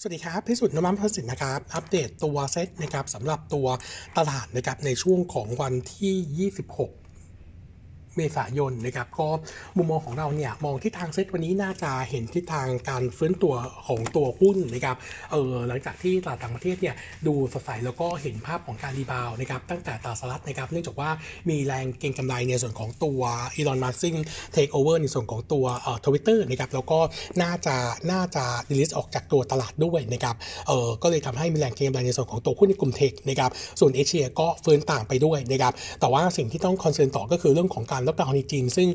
สวัสดีครับพิสุทธิ์นมัมพัสินนะครับ อัปเดตตัวเซตนะครับสำหรับตัวตลาดนะครับในช่วงของวันที่ 26 เมษายนนะครับก็มุมมองของเราเนี่ยมองทิศทางเซตวันนี้น่าจะเห็นทิศทางการฟื้นตัวของตัวหุ้นนะครับเออหลังจากที่ตลาดต่างประเทศเนี่ยดูสดใสแล้วก็เห็นภาพของการ rebound นะครับตั้งแต่ตลาดสหรัฐนะครับเนื่องจากว่ามีแรงเก็งกำไรในส่วนของตัวอีลอนมัสก์ ซึ่ง take over ในส่วนของตัวเอ่อทวิตเตอร์นะครับแล้วก็น่าจะน่าจะ delist ออกจากตัวตลาดด้วยนะครับเออก็เลยทำให้มีแรงเก็งกำไรในส่วนของตัวหุ้นในกลุ่ม tech นะครับส่วนเอเชียก็ฟื้นตามไปด้วยนะครับแต่ว่าสิ่งที่ต้อง concern ต่อก็คือเรื่องของการล็อกดาวน์ในจีน ซึ่ง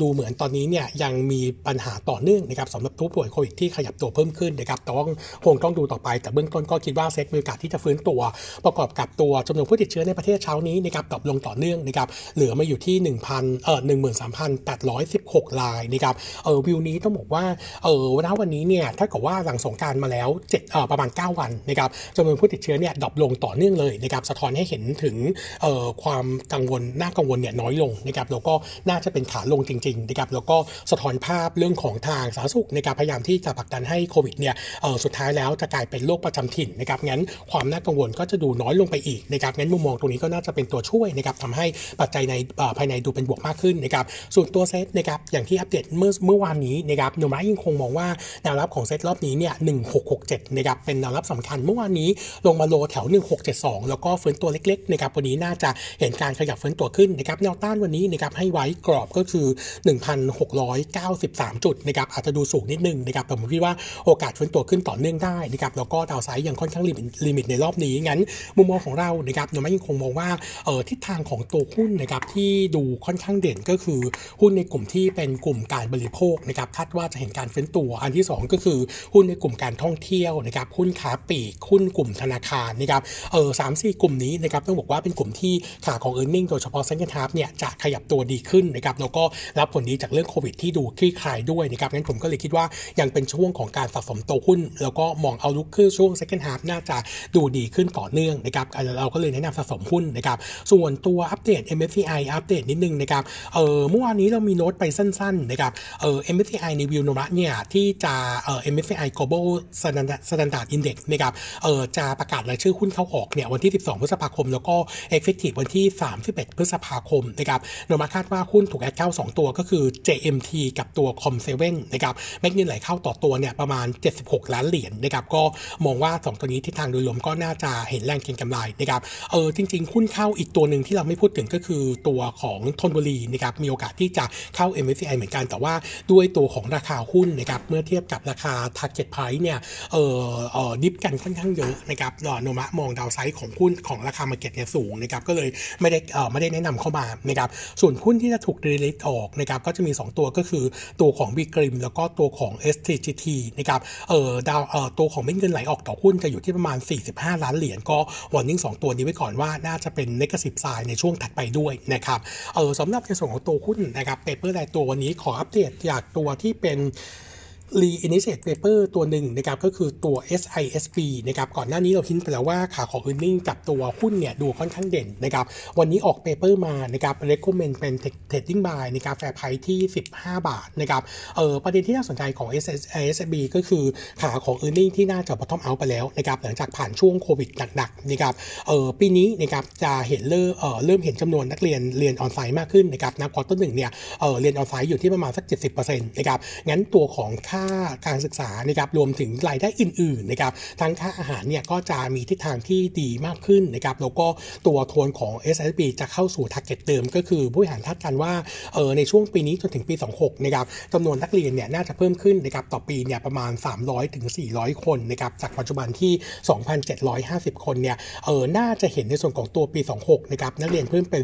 ดูเหมือนตอนนี้เนี่ยยังมีปัญหาต่อเนื่องนะครับสำหรับผู้ป่วยโควิดที่ขยับตัวเพิ่มขึ้นนะครับแต่ว่าคงต้องดูต่อไป แต่เบื้องต้นก็คิดว่าเซ็ตมีโอกาสที่จะฟื้นตัว ประกอบกับตัวจำนวนผู้ติดเชื้อในประเทศเช้านี้นะครับ drop ลงต่อเนื่องนะครับเหลือมาอยู่ที่ 1,000เอ่อ13,816 รายนะครับเออวิวนี้ต้องบอกว่าเออวันวันนี้เนี่ยถ้าเกิดว่าหลังสงกรารมาแล้ว7เอ่อประมาณ 9 วันนะครับจำนวนผู้ติดเชื้อเนี่ยดรอปลงต่อเนื่องเลยนะครับสะท้อนให้เห็นถึงเอ่อความกังวลน่ากังวลเนี่ยน้อยลงนะครับแล้วก็น่าจะเป็นขาลงจริงๆนะครับแล้วก็สะท้อนภาพเรื่องของทางสาธารณสุขในการพยายามที่จะผลักดันให้โควิดเนี่ยสุดท้ายแล้วจะกลายเป็นโรคประจำถิ่นนะครับงั้นความน่ากังวลก็จะดูน้อยลงไปอีกนะครับงั้นมุมมองตรงนี้ก็น่าจะเป็นตัวช่วยนะครับทำให้ปัจจัยในภายในดูเป็นบวกมากขึ้นนะครับส่วนตัวเซตนะครับอย่างที่อัปเดตเมื่อเมื่อวานนี้นะครับโนมายังคงมองว่าแนวรับของเซตรอบนี้เนี่ย1667นะครับเป็นแนวรับสำคัญเมื่อวานนี้ลงมาโลแถว 1672 แล้วก็ฟื้นตัวเล็กๆนะครับวันนี้น่าจะเห็นการขยับฟื้นตัวขึ้นนะครับแนวต้านวันนี้นะครับให้ไว้กรอบก็คือ 1,693 จุดนะครับอาจจะดูสูงนิดนึงนะครับแต่ผมคิดว่าโอกาสฟื้นตัวขึ้นต่อเนื่องได้นะครับแล้วก็ดาวไซด์ยังค่อนข้างลิมิตในรอบนี้งั้น มุมมองของเรานะครับโนมายังคงมองว่าเออทิศทางของตัวหุ้นนะครับที่ดูค่อนข้างเด่นก็คือหุ้นในกลุ่มที่เป็นกลุ่มการบริโภคนะครับคาดว่าจะเห็นการฟื้นตัว อันที่ 2 ก็คือหุ้นในกลุ่มการท่องเที่ยวนะครับหุ้นค้าปลีกหุ้นกลุ่มธนาคารนะครับเออสามสี่กลุ่มนี้นะครับต้องบอกว่าเป็นกลุ่มที่ขาของ e a r n i n g โดยเฉพาะ second half เนี่ยจะขยับตัวดีขึ้นนะครับแล้วก็รับผลดีจากเรื่องโควิดที่ดูคลี่คลายด้วยนะครับงั้นผมก็เลยคิดว่ายังเป็นช่วงของการสะสมตัวหุ้น แล้วก็มองเอาลุกขึ้นช่วง second half น่าจะดูดีขึ้นต่อเนื่องนะครับเราก็เลยแนะนำสะสมหุ้นนะครับส่วนตัวอัปเดต MSCI อัปเดตนิดนึงนะครับเออเมื่อวานนี้เรามีโน้ตไปสั้นๆนะครับเออ MSCI ในวิวโนมะเนี่ยที่จะเออ MSCI Global Standard Index นะครับเออจะประกาศรายชื่อหุ้นเข้าออกเนี่ยวันที่ 12 พฤษภาคม แล้วก็ Effective วันที่ 31 พฤษภาคมนะครับโนมะคาดว่าหุ้นถูกแอดเข้า 2 ตัวก็คือ JMT กับตัว Com7 นะครับแม็กเงินไหลเข้าต่อตัวเนี่ยประมาณ 76 ล้านเหรียญนะครับก็มองว่า 2 ตัวนี้ทิศทางโดยรวมก็น่าจะเห็นแรงเก็งกำไรนะครับเออจริงๆหุ้นเข้าอีกตัวหนึ่งที่เราไม่พูดถึงก็คือตัวของทนบุรีนะครับมีโอกาสที่จะเข้า MSCI เหมือนกันแต่ว่าด้วยตัวของราคาหุ้นนะครับเมื่อเทียบกับราคา Target Price เนี่ยเออเออดิฟกันค่อนข้างเยอะนะครับโนมะมองดาวไซด์ของหุ้นของราคา Market เนี่ยสูงนะครับก็เลยไม่ได้เออไม่ได้แนะนำเข้ามานะครับส่วนหุ้นที่จะถูก delete ออกนะครับก็จะมี 2 ตัวก็คือตัวของบีกริมแล้วก็ตัวของ STGT นะครับเอ่อดาวเอ่อตัวของเม็ดเงินไหลออกต่อหุ้นจะอยู่ที่ประมาณ 45 ล้านเหรียญก็ warning 2ตัวนี้ไว้ก่อนว่าน่าจะเป็น negative side ในช่วงถัดไปด้วยนะครับเออสำหรับในส่วนของตัวหุ้นนะครับ paper รายตัววันนี้ขออัปเดตจากตัวที่เป็น re-initiate paper ตัวหนึ่งนะครับก็คือตัว SISB นะครับก่อนหน้านี้เราคิดไปแล้วว่าขาของ e a r n i n g กับตัวหุ้นเนี่ยดูค่อนข้างเด่นนะครับวันนี้ออก paper มานะครับ recommend เป็น trading buy นะครับ fair price ที่ 15 บาทนะครับเออประเด็นที่น่าสนใจของ SISB ก็คือขาของ e a r n i n g ที่น่าจะ bottom out ไปแล้วนะครับหลังจากผ่านช่วงโควิดหนักๆนะครับเออปีนี้นะครับจะเห็นเริ่มเออเริ่มเห็นจำนวนนักเรียนเรียนออนไลน์มากขึ้นนะครับนะ quarter หนึ่งเนี่ยเออเรียนออนไลน์อยู่ที่ประมาณสัก 70%นะครับงั้นตัวของค่าการศึกษานะครับรวมถึงรายได้อื่นๆนะครับทั้งค่าอาหารเนี่ยก็จะมีทิศทางที่ดีมากขึ้นนะครับแล้วก็ตัวโทนของ s s b จะเข้าสู่ t a r g e t เดิม ก็คือผู้บริหารคาดการว่าเออในช่วงปีนี้จนถึงปี 26นะครับจำนวนนักเรียนเนี่ยน่าจะเพิ่มขึ้นนะครับต่อปีเนี่ยประมาณ 300ถึง400 คนนะครับจากปัจจุบันที่ 2,750 คนเนี่ยเออน่าจะเห็นในส่วนของตัวปี 26นะครับนักเรียนเพิ่มเป็น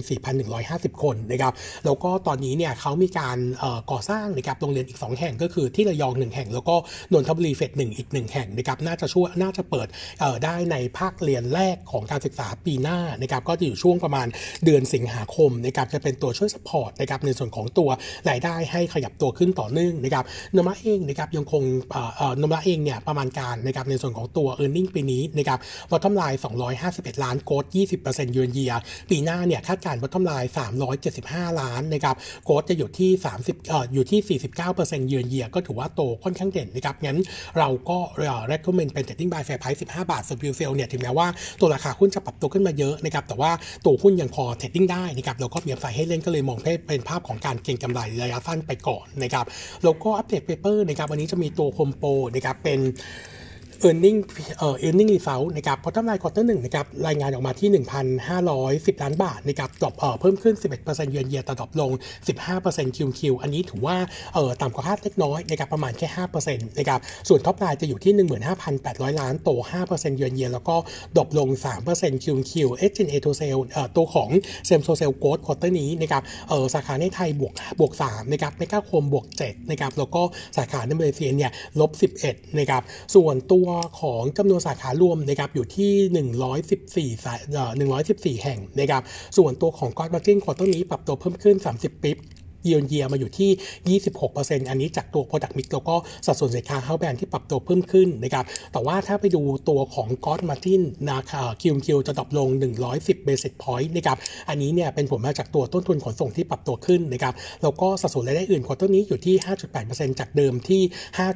4,150 คนนะครับแล้วก็ตอนนี้เนี่ยเขามีการเอ่อก่อสร้างนะครับโรงเรียนอีก 2 แห่งก็คือที่ระยอง1แห่ง แล้วก็นนทบุรีเฟสหนึ่งอีกหนึ่งแห่งนะครับน่าจะช่วยน่าจะเปิดได้ในภาคเรียนแรกของการศึกษาปีหน้านะครับก็จะอยู่ช่วงประมาณเดือนสิงหาคมนะครับจะเป็นตัวช่วยสปอร์ตนะครับในส่วนของตัวรายได้ให้ขยับตัวขึ้นต่อเนื่องนะครับนมะเองนะครับยังคงนมะเองเนี่ยประมาณการนะครับในส่วนของตัว e a r n i n g ปีนี้นะครับbottom line 251 ล้าน growth 20%เยือนเยียปีหน้าเนี่ยคาดการณ์ bottom line 375 ล้านนะครับ growth จะอยู่ที่ 30ออยู่ที่ 49%เยือนเยียก็ถือว่าโตค่อนข้างเด่นนะครับ งั้นเราก็เอ่อ recommend เป็น trading buy fair price 15 บาท ส่วน view sale เนี่ยถึงแม้ว่าตัวราคาหุ้นจะปรับตัวขึ้นมาเยอะนะครับ แต่ว่าตัวหุ้นยังพอ trading ได้นะครับแล้วก็มี upside ให้เล่นก็เลยมองเป็นภาพของการเก็งกำไรระยะสั้นไปก่อนนะครับแล้วก็อัปเดต paper นะครับวันนี้จะมีตัวโฮมโปรนะครับเป็น e a r n i n g เอ่อ earning result นะครับ bottom line quarter หนึ่งนะครับรายงานออกมาที่ 1,510 ล้านบาทนะครับ drop เอ่อเพิ่มขึ้น 11%เยือนเยียแต่ drop ลง 15% QQ อันนี้ถือว่าเอ่อต่ำกว่าคาดเล็กน้อยนะครับประมาณแค่ 5%นะครับส่วน top line จะอยู่ที่ 15,800 ล้านโต 5%เยือนเยียแล้วก็ drop ลง 3% QQ SG&A to sale เอ่อตัวของ Same Store Sale Growth quarter นี้นะครับเอ่อสาขาในไทยบวกบวก3นะครับเมกาโฮมบวก7นะครับแล้วก็สาขาในมาเลเซียเนี่ยลบ11นะครับส่วนตัวของจำนวนสาขารวมนะครับอยู่ที่ 114สาเอ่อ114 แห่งนะครับส่วนตัวของกอ d มาจินควอเตอร์นี้ปรับตัวเพิ่มขึ้น 30 bip year on year มาอยู่ที่ 26%อันนี้จากตัว Product Mix แล้วก็สัดส่วนสินค้า house brand ที่ปรับตัวเพิ่มขึ้นนะครับแต่ว่าถ้าไปดูตัวของ gross margin นะคะ QQ จะ drop ลง 110 Basis Point นะครับอันนี้เนี่ยเป็นผลมาจากตัวต้นทุนขนส่งที่ปรับตัวขึ้นนะครับแล้วก็สัดส่วนรายได้อื่น quarter นี้อยู่ที่ 5.8%จากเดิมที่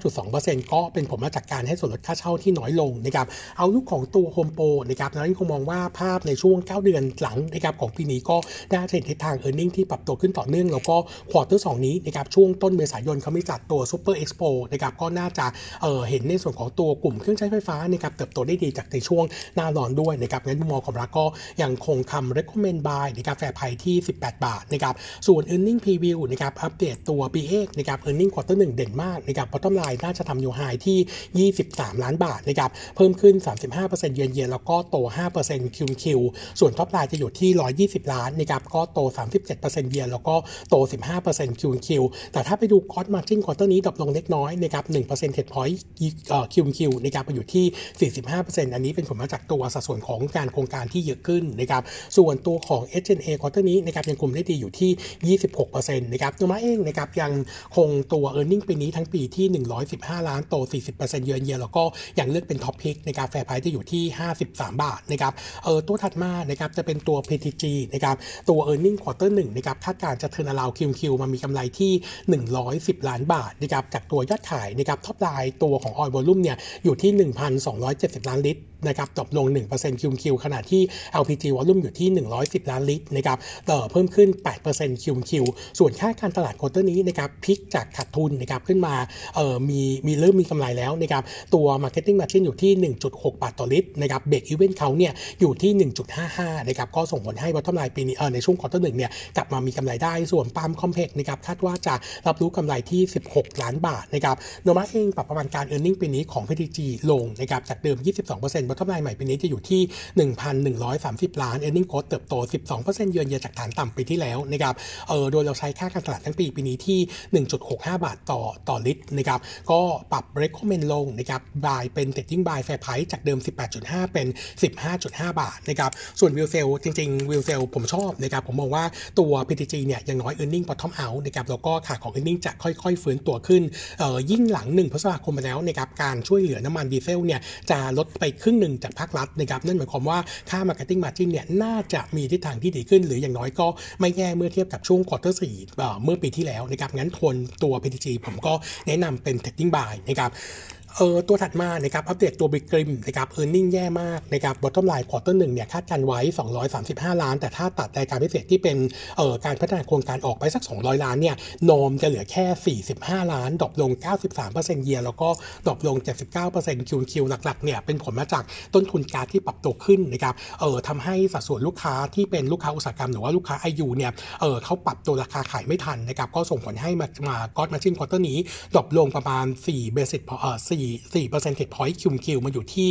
5.2%ก็เป็นผลมาจากการให้ส่วนลดค่าเช่าที่น้อยลงนะครับ outlook ของตัว Home Pro นะครับนั้นคงมองว่าภาพในช่วง 9 เดือนหลังนะครับของปีนี้ก็ได้เห็นทิศทาง e a r n i n g ที่ปรับตัวขึ้นต่อเนื่อง แล้วก็ quarter สองนี้นะครับช่วงต้นเมษายนเขามีจัดตัว Super Expo นะครับก็น่าจะเห็นในส่วนของตัวกลุ่มเครื่องใช้ไฟฟ้านะครับเติบโตได้ดีจากในช่วงหน้าร้อนด้วยนะครับงั้นมุมมองของเราก็ยังคงคำ recommend buy นะครับ fair price ที่ 18 บาทนะครับส่วน earning preview นะครับอัปเดตตัว b อนะครับ earning quarter 1 เด่นมากนะครับ bottom line น่าจะทำอยู่ไฮที่ 23 ล้านบาทนะครับเพิ่มขึ้น 35%เยือนเยียแล้วก็โต 5% QQ ส่วน top line จะอยู่ที่ 120 ล้านนะครับก็โต 37%เยือนแล้วก็โต15% QQ แต่ถ้าไปดู gross margin quarter นี้ drop ลงเล็กน้อยนะครับ1%เทดพอยต์QQ นะครับไปอยู่ที่ 45%อันนี้เป็นผลมาจากตัวสัดส่วนของการโครงการที่เยอะขึ้นนะครับส่วนตัวของ h n a ควอเตอร์นี้นะครับยังคุมได้ดีอยู่ที่ 26%นะครับตัวเราเองนะครับยังคงตัว e a r n i n g ปีนี้ทั้งปีที่ 115 ล้านโต 40%เยือนเยียแล้วก็ยังเลือกเป็น top pick นะครับ fair price จะอยู่ที่ 53 บาทนะครับเออตัวถัดมานะครับจะเป็นตัว PTG นะครับตัว e a r n i n g ควอเตอร์หนึ่งนะครับคาดการณ์จะ turnaround QQ มามีกำไรที่ 110 ล้านบาทนะครับจากตัวยอดขายนะครับ top line ตัวของ oil volume เนี่ยอยู่ที่ 1,270 ล้านลิตรนะครับตกลง1% QQ ขณะที่ LPG วอลุ่มอยู่ที่ 110 ล้านลิตรนะครับเต่อเพิ่มขึ้น8% QQ ส่วนค่าการตลาด quarter นี้นะครับพลิกจากขาดทุนนะครับขึ้นมาเอ่อมีมีเริ่มมีกำไรแล้วนะครับตัว Marketing Margin อยู่ที่ 1.6 บาทต่อลิตรนะครับ break-even เขาเนี่ยอยู่ที่ 1.55 นะครับก็ส่งผลให้วัตถุลายปีนี้เออในช่วง quarter หนึ่งเนี่ยกลับมามีกำไรได้ส่วนปาล์มคอมเพล็กซ์นะครับคาดว่าจะรับรู้กำไรที่ 16 ล้านบาทนะครับโนมาเองปรับประมาณการ e a r n i n g ปีนี้ของ PTG ลงนะครับจากเดิม 22%วัตถุลายใหม่ปีนี้จะอยู่ที่ 1,130 ล้าน e a r n i n g growth เติบโต 12%เยือนเยียจากฐานต่ำปีที่แล้วนะครับเออโดยเราใช้ค่าการตลาดทั้งปีปีนี้ที่ 1.65 บาทต่อต่อลิตรนะครับก็ปรับ recommend ลงนะครับ buy เป็น trading buy fair price จากเดิม 18.5 เป็น 15.5 บาทนะครับส่วน will sell จริงๆ will sell ผมชอบนะครับผมมองว่าตัว PTG เนี่ยยังน้อย earning bottom out นะครับแล้วก็ขาของ earning จะค่อยๆ ฟื้นตัวขึ้นเออยิ่งหลัง1พฤษภาคมไปแล้วนะครับการช่วยเหลือน้ำมันดีเซลเนี่ยจะลดไปครึ่งหนึ่งจากภาครัฐนะครับนั่นหมายความว่าค่า marketing margin เนี่ยน่าจะมีทิศทางที่ดีขึ้น หรืออย่างน้อยก็ไม่แย่เมื่อเทียบกับช่วง quarter สี่เมื่อปีที่แล้วนะครับงั้นทนตัว PTG ผมก็แนะนำเป็น trading buy นะครับ เออตัวถัดมานะครับอัปเดตตัวบี.กริมนะครับ earning แย่มากนะครับ bottom line quarter หนึ่งเนี่ยคาดการณ์ไว้ 235 ล้าน แต่ถ้าตัดรายการพิเศษที่เป็นเอ่อการพัฒนาโครงการออกไปสัก 200 ล้านเนี่ย norm จะเหลือแค่ 45 ล้าน drop ลง 93% year แล้วก็ drop ลง 79% QQ หลักๆเนี่ยเป็นผลมาจากต้นทุนก๊าซที่ปรับตัวขึ้นนะครับเอ่อทำให้สัดส่วนลูกค้าที่เป็นลูกค้าอุตสาหกรรมหรือว่าลูกค้า IU เนี่ยเออเขาปรับตัวราคาขายไม่ทันนะครับก็ส่งผลให้มา gross margin quarter นี้drop ลงประมาณ4 basis เอ่อ4 4เอร์เซ็นต์พอยต์คิวคิวมาอยู่ที่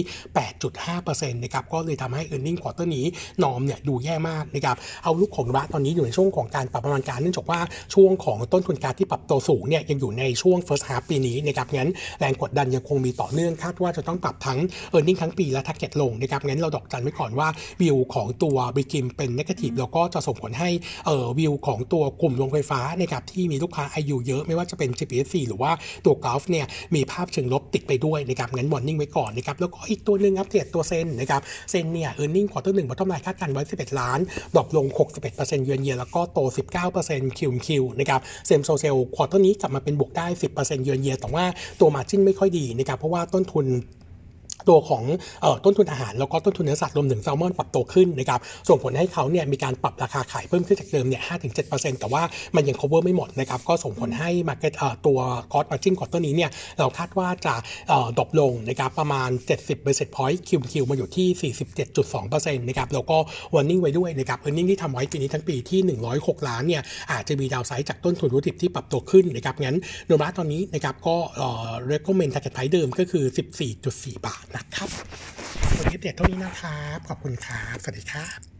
8.5%นะครับก็เลยทำให้ e a r n i n g ควอเตอร์นี้นอมเนี่ยดูแย่มากนะครับ outlook ของเราตอนนี้อยู่ในช่วงของการปรับประมาณการเนื่องจากว่าช่วงของต้นทุนก๊าซที่ปรับตัวสูงเนี่ยยังอยู่ในช่วง first half ปีนี้นะครับงั้นแรงกดดันยังคงมีต่อเนื่องคาดว่าจะต้องปรับทั้ง e a r n i n g ทั้งปีและ target ลงนะครับงั้นเราดอกจันไว้ก่อนว่าวิวของตัวบี.กริมเป็น negative แล้วก็จะส่งผลให้เอ่อวิวของตัวกลุ่มโรงไฟฟ้านะครับที่มีลูกค้า IU เยอะไม่ว่าจะเป็น GPSC หรือว่าตัว GULF เนี่ยมีภาพเชิงลบติดไปด้วยนะครับงั้น warning ไว้ก่อนนะครับแล้วก็อีกตัวหนึ่งอัปเดตตัว ZEN นะครับ ZEN เนี่ย earning quarter หนึ่ง bottom line คาดการณ์ไว้ 11 ล้าน drop ลง 61%เยือนเยียแล้วก็โต 19% QQ นะครับ same-store sale quarter นี้กลับมาเป็นบวกได้ 10%เยือนเยียแต่ว่าตัว margin ไม่ค่อยดีนะครับเพราะว่าต้นทุน ตัวของออต้นทุนอาหารแล้วก็ต้นทุนเนื้อสัตว์รวมถึงแซลมอนปรับตัวขึ้นนะครับส่งผลให้เขาเนี่ยมีการปรับราคาขายเพิ่มขึ้นจากเดิมเนี่ย5-7%แต่ว่ามันยัง cover ไม่หมดนะครับก็ส่งผลให้ market เอ่อตัว gross margin ของตัวนี้เนี่ยเราคาดว่าจะเอ่อ drop ลงนะครับประมาณ 70 basis point QQ มาอยู่ที่ 47.2%นะครับแล้วก็ warning ไว้ด้วยนะครับ earning ที่ทำไว้ปีนี้ทั้งปีที่ 106 ล้านเนี่ยอาจจะมี downside จากต้นทุนวัตถุดิบที่ปรับตัวขึ้นนะครับงั้นโนมูระตอนนี้นะครับก็เอ่อ recommend target price เดิมก็คือ 14.4 บาทนะครับวันนี้อัปเดเท่านี้นะครับ ขอบคุณครับ สวัสดีครับ